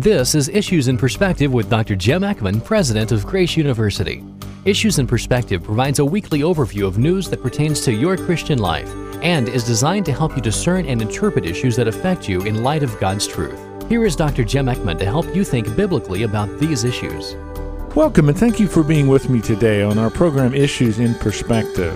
This is Issues in Perspective with Dr. Jim Eckman, President of Grace University. Issues in Perspective provides a weekly overview of news that pertains to your Christian life and is designed to help you discern and interpret issues that affect you in light of God's truth. Here is Dr. Jim Eckman to help you think biblically about these issues. Welcome and thank you for being with me today on our program Issues in Perspective.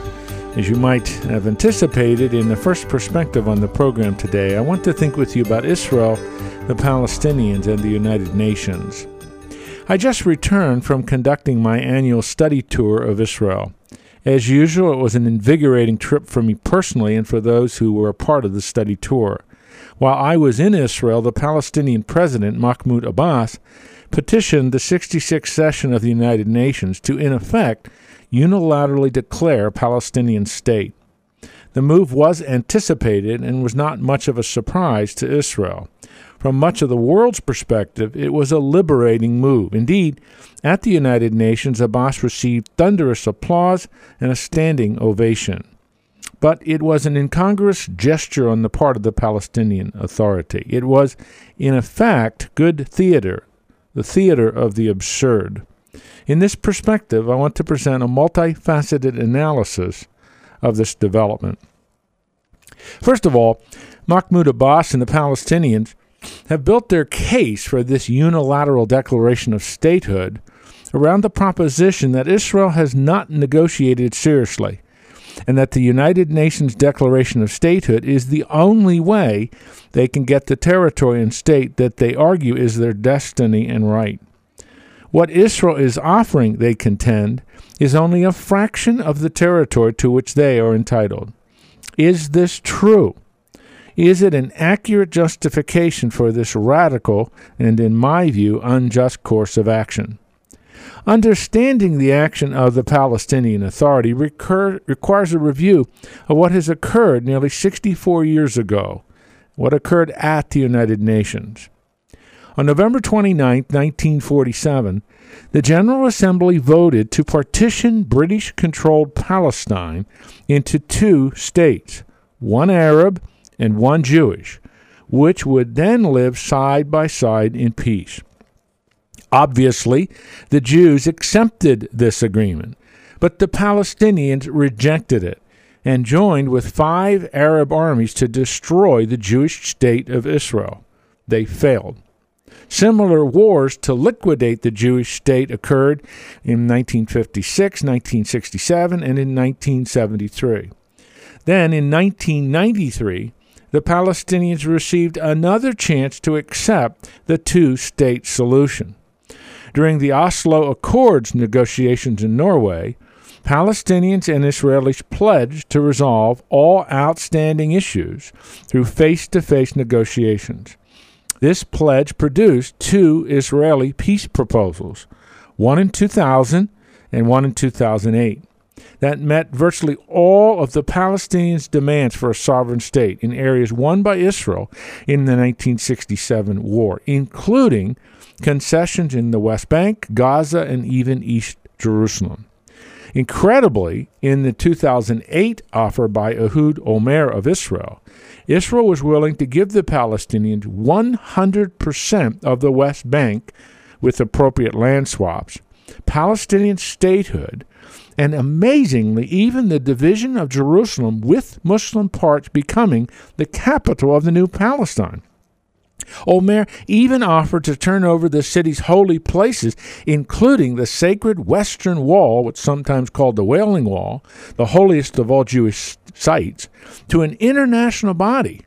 As you might have anticipated in the first perspective on the program today, I want to think with you about Israel, the Palestinians, and the United Nations. I just returned from conducting my annual study tour of Israel. As usual, it was an invigorating trip for me personally and for those who were a part of the study tour. While I was in Israel, the Palestinian president, Mahmoud Abbas, petitioned the 66th session of the United Nations to, in effect, unilaterally declare a Palestinian state. The move was anticipated and was not much of a surprise to Israel. From much of the world's perspective, it was a liberating move. Indeed, at the United Nations, Abbas received thunderous applause and a standing ovation. But it was an incongruous gesture on the part of the Palestinian Authority. It was, in effect, good theater, the theater of the absurd. In this perspective, I want to present a multifaceted analysis of this development. First of all, Mahmoud Abbas and the Palestinians have built their case for this unilateral declaration of statehood around the proposition that Israel has not negotiated seriously and that the United Nations Declaration of Statehood is the only way they can get the territory and state that they argue is their destiny and right. What Israel is offering, they contend, is only a fraction of the territory to which they are entitled. Is this true? Is it an accurate justification for this radical and, in my view, unjust course of action? Understanding the action of the Palestinian Authority recur- requires a review of what has occurred nearly 64 years ago, what occurred at the United Nations. On November 29, 1947, the General Assembly voted to partition British controlled Palestine into two states, one Arab and one Jewish, which would then live side by side in peace. Obviously, the Jews accepted this agreement, but the Palestinians rejected it and joined with five Arab armies to destroy the Jewish state of Israel. They failed. Similar wars to liquidate the Jewish state occurred in 1956, 1967, and in 1973. Then, in 1993, the Palestinians received another chance to accept the two state solution. During the Oslo Accords negotiations in Norway, Palestinians and Israelis pledged to resolve all outstanding issues through face to face negotiations. This pledge produced two Israeli peace proposals, one in 2000 and one in 2008, that met virtually all of the Palestinians' demands for a sovereign state in areas won by Israel in the 1967 war, including concessions in the West Bank, Gaza, and even East Jerusalem. Incredibly, in the 2008 offer by Ehud Olmert of Israel, Israel was willing to give the Palestinians 100% of the West Bank with appropriate land swaps, Palestinian statehood, and amazingly, even the division of Jerusalem with Muslim parts becoming the capital of the new Palestine. Olmert even offered to turn over the city's holy places, including the sacred Western Wall, what's sometimes called the Wailing Wall, the holiest of all Jewish sites, to an international body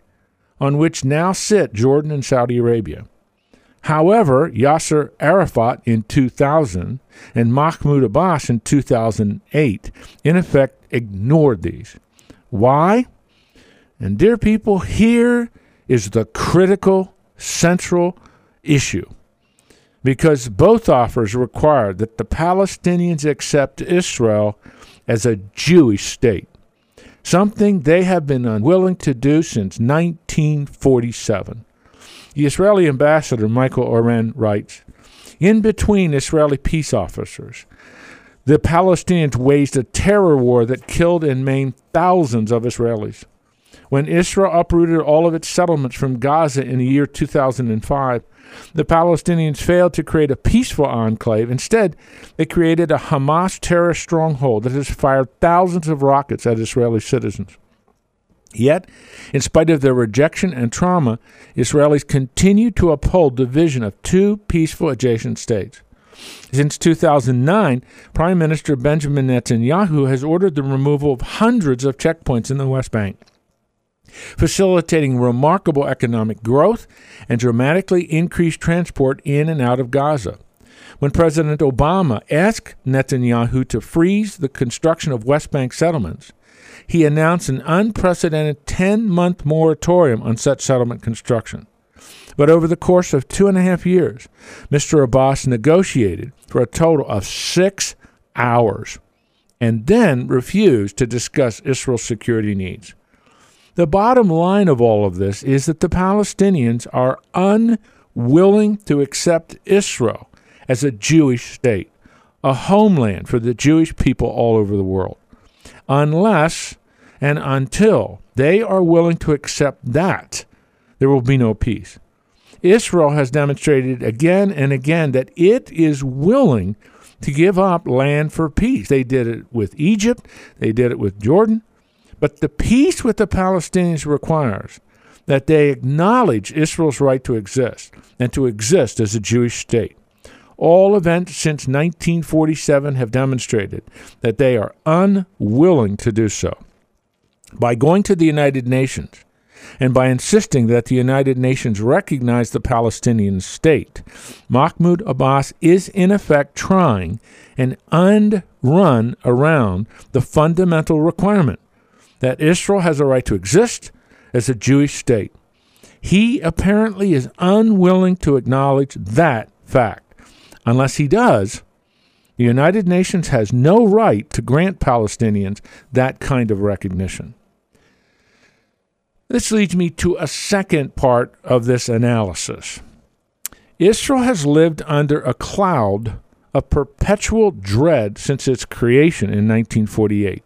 on which now sit Jordan and Saudi Arabia. However, Yasser Arafat in 2000 and Mahmoud Abbas in 2008, in effect, ignored these. Why? And, dear people, here is the critical central issue because both offers require that the Palestinians accept Israel as a Jewish state, something they have been unwilling to do since 1947. The Israeli ambassador Michael Oren writes In between Israeli peace officers, the Palestinians waged a terror war that killed and maimed thousands of Israelis. When Israel uprooted all of its settlements from Gaza in the year 2005, the Palestinians failed to create a peaceful enclave. Instead, they created a Hamas terrorist stronghold that has fired thousands of rockets at Israeli citizens. Yet, in spite of their rejection and trauma, Israelis continue to uphold the vision of two peaceful adjacent states. Since 2009, Prime Minister Benjamin Netanyahu has ordered the removal of hundreds of checkpoints in the West Bank facilitating remarkable economic growth and dramatically increased transport in and out of Gaza. When President Obama asked Netanyahu to freeze the construction of West Bank settlements, he announced an unprecedented 10 month moratorium on such settlement construction. But over the course of two and a half years, Mr. Abbas negotiated for a total of six hours and then refused to discuss Israel's security needs. The bottom line of all of this is that the Palestinians are unwilling to accept Israel as a Jewish state, a homeland for the Jewish people all over the world, unless and until they are willing to accept that, there will be no peace. Israel has demonstrated again and again that it is willing to give up land for peace. They did it with Egypt, they did it with Jordan, but the peace with the Palestinians requires that they acknowledge Israel's right to exist and to exist as a Jewish state. All events since 1947 have demonstrated that they are unwilling to do so. By going to the United Nations and by insisting that the United Nations recognize the Palestinian state, Mahmoud Abbas is in effect trying an end run around the fundamental requirement that Israel has a right to exist as a Jewish state. He apparently is unwilling to acknowledge that fact. Unless he does, the United Nations has no right to grant Palestinians that kind of recognition. This leads me to a second part of this analysis. Israel has lived under a cloud of perpetual dread since its creation in 1948.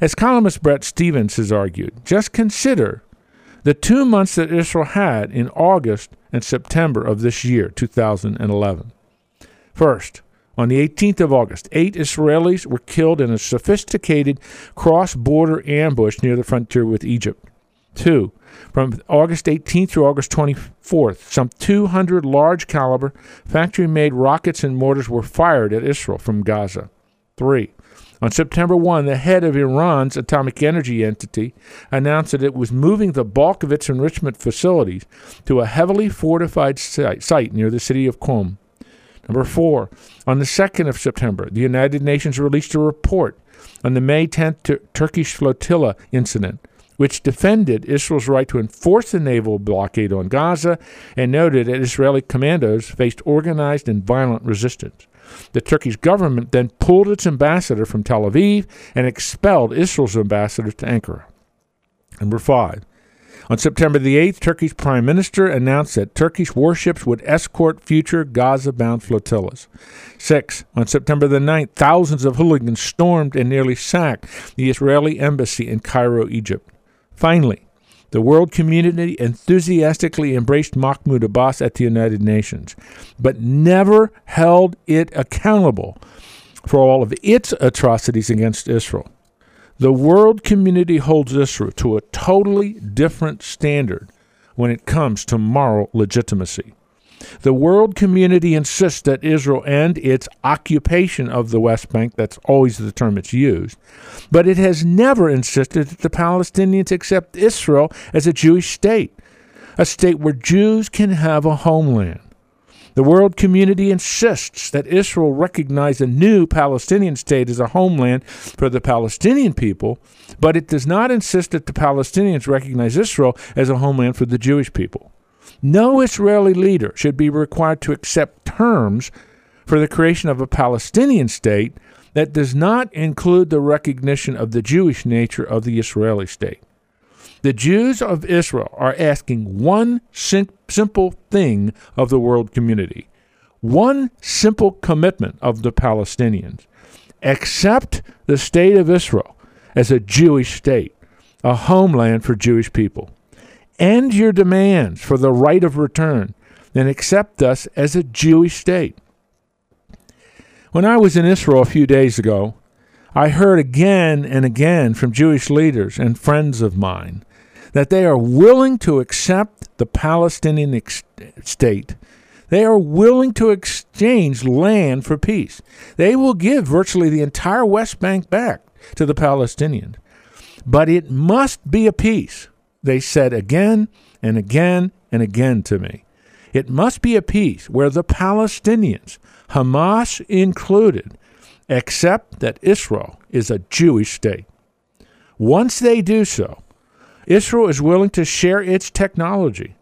As columnist Bret Stephens has argued, just consider the two months that Israel had in August and September of this year, 2011. First, on the 18th of August, eight Israelis were killed in a sophisticated cross border ambush near the frontier with Egypt. Two, from August 18th through August 24th, some 200 large caliber factory made rockets and mortars were fired at Israel from Gaza. Three, on September 1, the head of Iran's atomic energy entity announced that it was moving the bulk of its enrichment facilities to a heavily fortified site near the city of Qom. Number four, on the 2nd of September, the United Nations released a report on the May 10th Turkish flotilla incident, which defended Israel's right to enforce the naval blockade on Gaza and noted that Israeli commandos faced organized and violent resistance. The Turkish government then pulled its ambassador from Tel Aviv and expelled Israel's ambassador to Ankara. Number five. On September the 8th, Turkey's prime minister announced that Turkish warships would escort future Gaza bound flotillas. Six. On September the 9th, thousands of hooligans stormed and nearly sacked the Israeli embassy in Cairo, Egypt. Finally, the world community enthusiastically embraced Mahmoud Abbas at the United Nations, but never held it accountable for all of its atrocities against Israel. The world community holds Israel to a totally different standard when it comes to moral legitimacy. The world community insists that Israel end its occupation of the West Bank, that's always the term it's used, but it has never insisted that the Palestinians accept Israel as a Jewish state, a state where Jews can have a homeland. The world community insists that Israel recognize a new Palestinian state as a homeland for the Palestinian people, but it does not insist that the Palestinians recognize Israel as a homeland for the Jewish people. No Israeli leader should be required to accept terms for the creation of a Palestinian state that does not include the recognition of the Jewish nature of the Israeli state. The Jews of Israel are asking one sim- simple thing of the world community, one simple commitment of the Palestinians accept the state of Israel as a Jewish state a homeland for Jewish people. End your demands for the right of return and accept us as a Jewish state. When I was in Israel a few days ago, I heard again and again from Jewish leaders and friends of mine that they are willing to accept the Palestinian ex- state. They are willing to exchange land for peace. They will give virtually the entire West Bank back to the Palestinians. But it must be a peace, they said again and again and again to me. It must be a peace where the Palestinians, Hamas included, accept that Israel is a Jewish state. Once they do so, Israel is willing to share its technology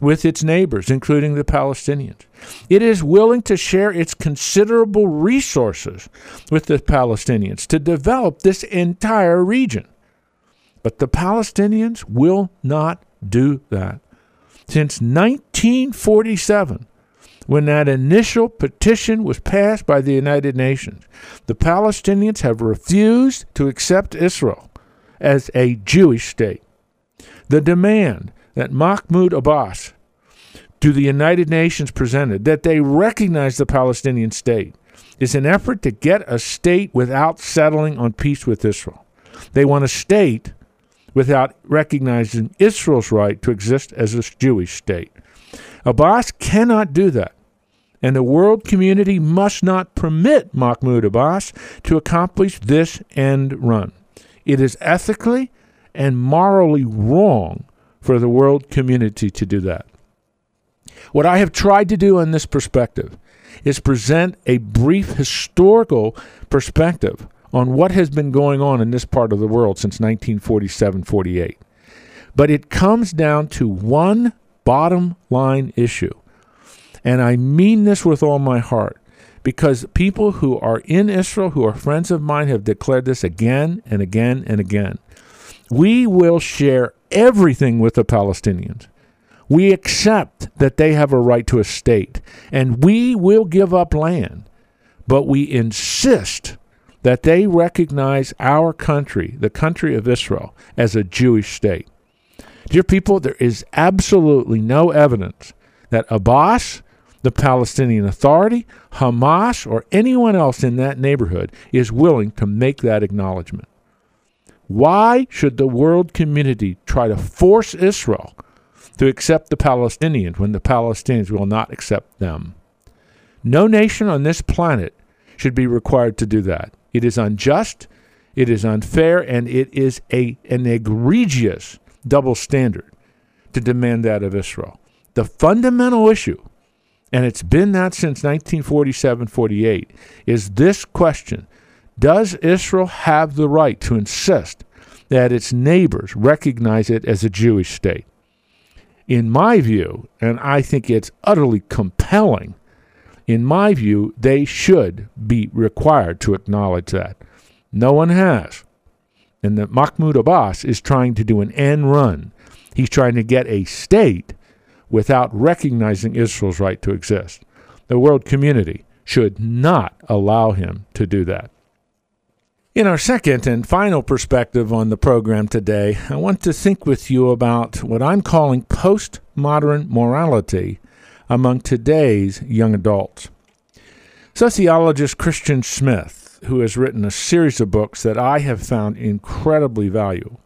with its neighbors, including the Palestinians. It is willing to share its considerable resources with the Palestinians to develop this entire region. But the Palestinians will not do that. Since 1947, when that initial petition was passed by the United Nations, the Palestinians have refused to accept Israel as a Jewish state. The demand that Mahmoud Abbas to the United Nations presented that they recognize the Palestinian state is an effort to get a state without settling on peace with Israel. They want a state without recognizing Israel's right to exist as a Jewish state. Abbas cannot do that. And the world community must not permit Mahmoud Abbas to accomplish this end run. It is ethically and morally wrong for the world community to do that. What I have tried to do in this perspective is present a brief historical perspective on what has been going on in this part of the world since 1947 48. But it comes down to one bottom line issue. And I mean this with all my heart because people who are in Israel, who are friends of mine, have declared this again and again and again. We will share everything with the Palestinians. We accept that they have a right to a state, and we will give up land, but we insist that they recognize our country, the country of Israel, as a Jewish state. Dear people, there is absolutely no evidence that Abbas, the Palestinian Authority, Hamas, or anyone else in that neighborhood is willing to make that acknowledgement. Why should the world community try to force Israel to accept the Palestinians when the Palestinians will not accept them? No nation on this planet should be required to do that. It is unjust, it is unfair, and it is a, an egregious double standard to demand that of Israel. The fundamental issue, and it's been that since 1947 48, is this question Does Israel have the right to insist that its neighbors recognize it as a Jewish state? In my view, and I think it's utterly compelling, in my view, they should be required to acknowledge that. No one has. And that Mahmoud Abbas is trying to do an end run. He's trying to get a state without recognizing Israel's right to exist. The world community should not allow him to do that. In our second and final perspective on the program today, I want to think with you about what I'm calling postmodern morality among today's young adults. Sociologist Christian Smith, who has written a series of books that I have found incredibly valuable,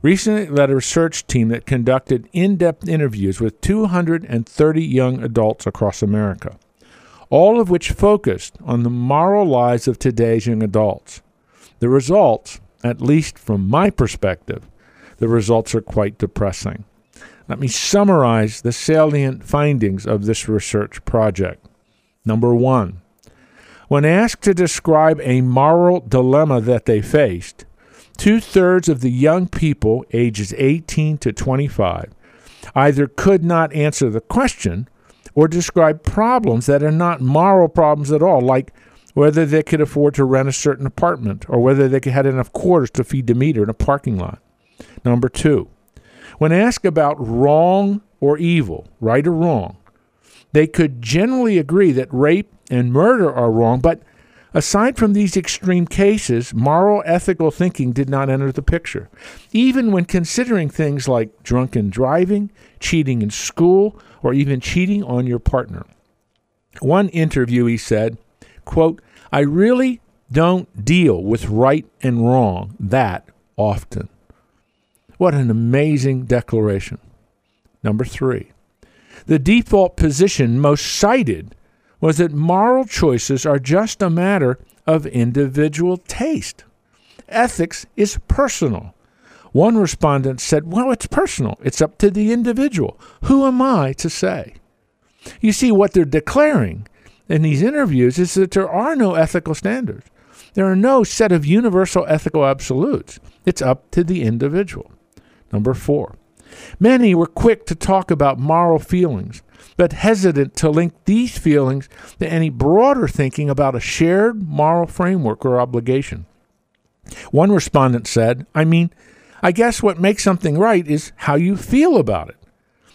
recently led a research team that conducted in depth interviews with 230 young adults across America, all of which focused on the moral lives of today's young adults. The results, at least from my perspective, the results are quite depressing. Let me summarize the salient findings of this research project. Number one, when asked to describe a moral dilemma that they faced, two thirds of the young people ages 18 to 25 either could not answer the question or describe problems that are not moral problems at all, like whether they could afford to rent a certain apartment or whether they had enough quarters to feed the meter in a parking lot. Number two, when asked about wrong or evil, right or wrong, they could generally agree that rape and murder are wrong, but Aside from these extreme cases, moral ethical thinking did not enter the picture, even when considering things like drunken driving, cheating in school, or even cheating on your partner. One interviewee said, quote, I really don't deal with right and wrong that often. What an amazing declaration. Number three, the default position most cited was that moral choices are just a matter of individual taste. Ethics is personal. One respondent said, Well, it's personal. It's up to the individual. Who am I to say? You see, what they're declaring in these interviews is that there are no ethical standards. There are no set of universal ethical absolutes. It's up to the individual. Number four, many were quick to talk about moral feelings, but hesitant to link these feelings to any broader thinking about a shared moral framework or obligation. One respondent said, I mean, I guess what makes something right is how you feel about it.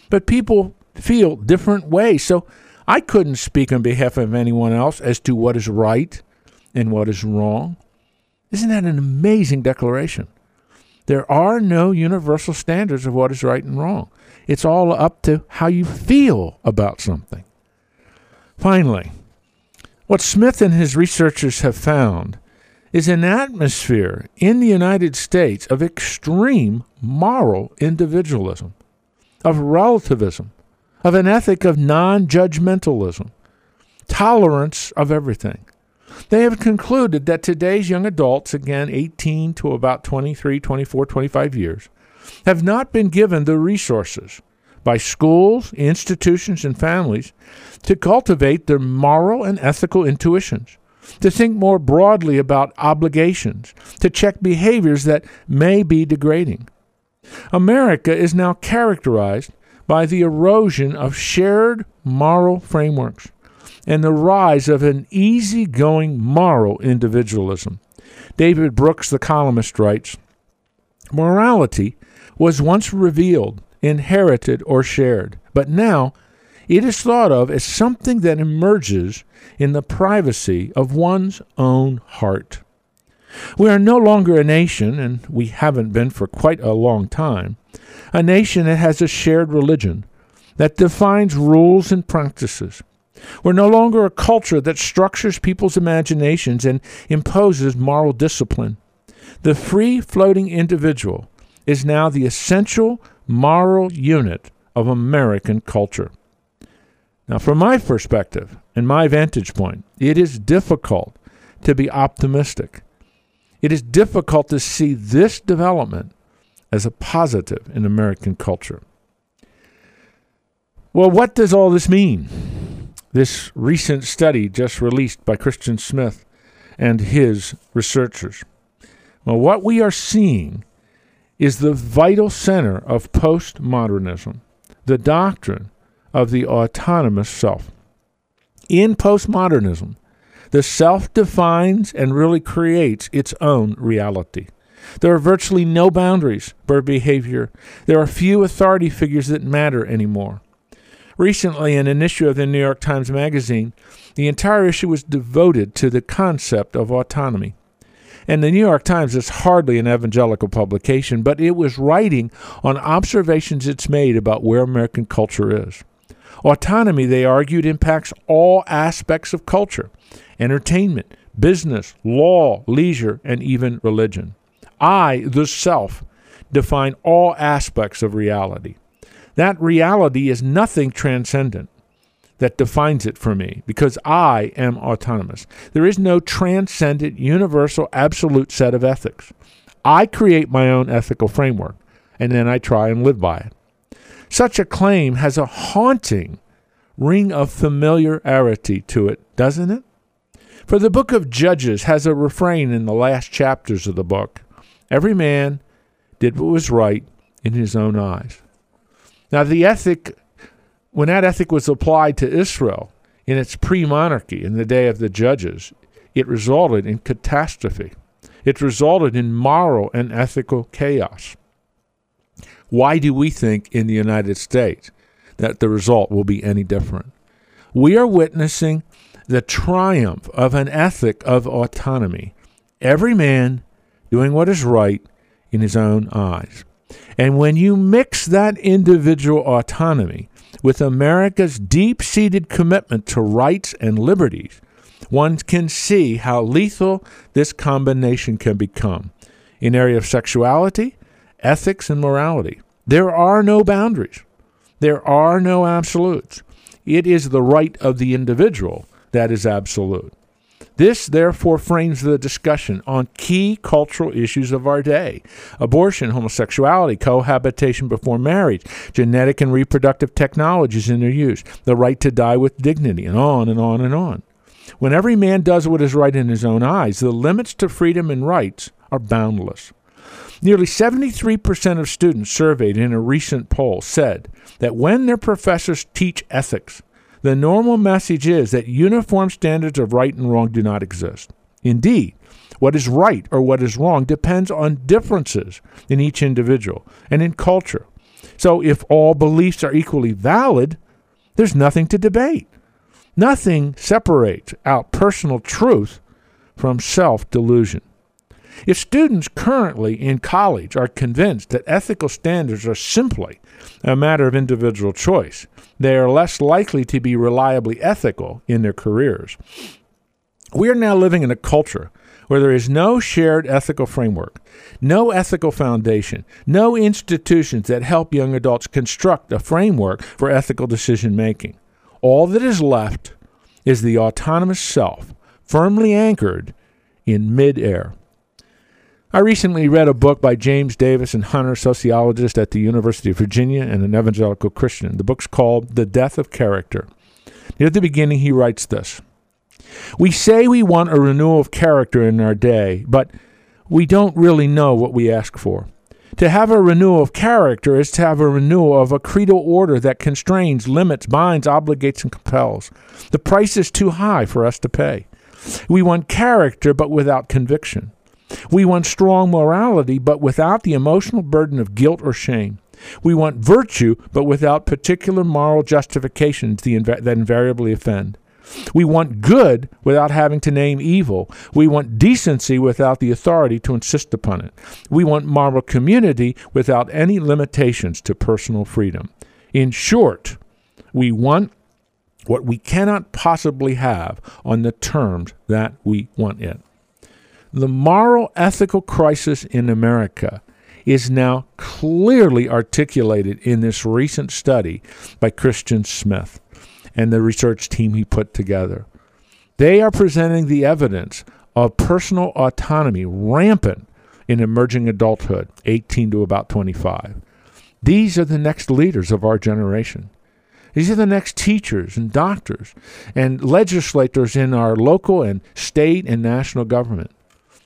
But people feel different ways, so I couldn't speak on behalf of anyone else as to what is right and what is wrong. Isn't that an amazing declaration? There are no universal standards of what is right and wrong. It's all up to how you feel about something. Finally, what Smith and his researchers have found is an atmosphere in the United States of extreme moral individualism, of relativism, of an ethic of non judgmentalism, tolerance of everything. They have concluded that today's young adults, again 18 to about 23, 24, 25 years, have not been given the resources by schools, institutions, and families to cultivate their moral and ethical intuitions, to think more broadly about obligations, to check behaviors that may be degrading. America is now characterized by the erosion of shared moral frameworks and the rise of an easygoing moral individualism. David Brooks, the columnist, writes Morality was once revealed, inherited, or shared, but now it is thought of as something that emerges in the privacy of one's own heart. We are no longer a nation, and we haven't been for quite a long time, a nation that has a shared religion that defines rules and practices. We're no longer a culture that structures people's imaginations and imposes moral discipline. The free floating individual is now the essential moral unit of American culture. Now, from my perspective and my vantage point, it is difficult to be optimistic. It is difficult to see this development as a positive in American culture. Well, what does all this mean? This recent study just released by Christian Smith and his researchers. Well, what we are seeing is the vital center of postmodernism, the doctrine of the autonomous self. In postmodernism, the self defines and really creates its own reality. There are virtually no boundaries for behavior. There are few authority figures that matter anymore. Recently, in an issue of the New York Times Magazine, the entire issue was devoted to the concept of autonomy. And the New York Times is hardly an evangelical publication, but it was writing on observations it's made about where American culture is. Autonomy, they argued, impacts all aspects of culture entertainment, business, law, leisure, and even religion. I, the self, define all aspects of reality. That reality is nothing transcendent that defines it for me because I am autonomous. There is no transcendent, universal, absolute set of ethics. I create my own ethical framework and then I try and live by it. Such a claim has a haunting ring of familiarity to it, doesn't it? For the book of Judges has a refrain in the last chapters of the book Every man did what was right in his own eyes. Now, the ethic, when that ethic was applied to Israel in its pre monarchy in the day of the judges, it resulted in catastrophe. It resulted in moral and ethical chaos. Why do we think in the United States that the result will be any different? We are witnessing the triumph of an ethic of autonomy. Every man doing what is right in his own eyes. And when you mix that individual autonomy with America's deep seated commitment to rights and liberties, one can see how lethal this combination can become in area of sexuality, ethics, and morality. There are no boundaries. There are no absolutes. It is the right of the individual that is absolute. This, therefore, frames the discussion on key cultural issues of our day abortion, homosexuality, cohabitation before marriage, genetic and reproductive technologies in their use, the right to die with dignity, and on and on and on. When every man does what is right in his own eyes, the limits to freedom and rights are boundless. Nearly 73% of students surveyed in a recent poll said that when their professors teach ethics, the normal message is that uniform standards of right and wrong do not exist. Indeed, what is right or what is wrong depends on differences in each individual and in culture. So if all beliefs are equally valid, there's nothing to debate. Nothing separates out personal truth from self delusion. If students currently in college are convinced that ethical standards are simply a matter of individual choice, they are less likely to be reliably ethical in their careers. We are now living in a culture where there is no shared ethical framework, no ethical foundation, no institutions that help young adults construct a framework for ethical decision making. All that is left is the autonomous self, firmly anchored in midair. I recently read a book by James Davison Hunter, sociologist at the University of Virginia and an evangelical Christian. The book's called The Death of Character. Near the beginning, he writes this We say we want a renewal of character in our day, but we don't really know what we ask for. To have a renewal of character is to have a renewal of a creedal order that constrains, limits, binds, obligates, and compels. The price is too high for us to pay. We want character, but without conviction. We want strong morality, but without the emotional burden of guilt or shame. We want virtue, but without particular moral justifications that invariably offend. We want good without having to name evil. We want decency without the authority to insist upon it. We want moral community without any limitations to personal freedom. In short, we want what we cannot possibly have on the terms that we want it. The moral ethical crisis in America is now clearly articulated in this recent study by Christian Smith and the research team he put together. They are presenting the evidence of personal autonomy rampant in emerging adulthood, 18 to about 25. These are the next leaders of our generation. These are the next teachers and doctors and legislators in our local and state and national government.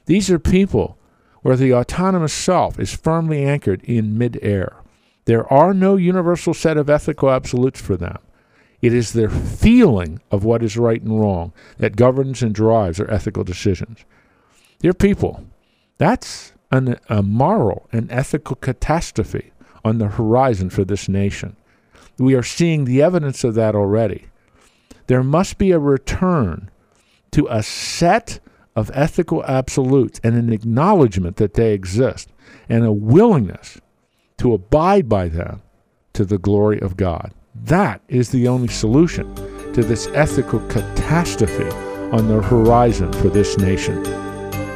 These are people where the autonomous self is firmly anchored in midair. There are no universal set of ethical absolutes for them. It is their feeling of what is right and wrong that governs and drives their ethical decisions. Dear people, that's an, a moral and ethical catastrophe on the horizon for this nation. We are seeing the evidence of that already. There must be a return to a set of ethical absolutes and an acknowledgement that they exist and a willingness to abide by them to the glory of God. That is the only solution to this ethical catastrophe on the horizon for this nation.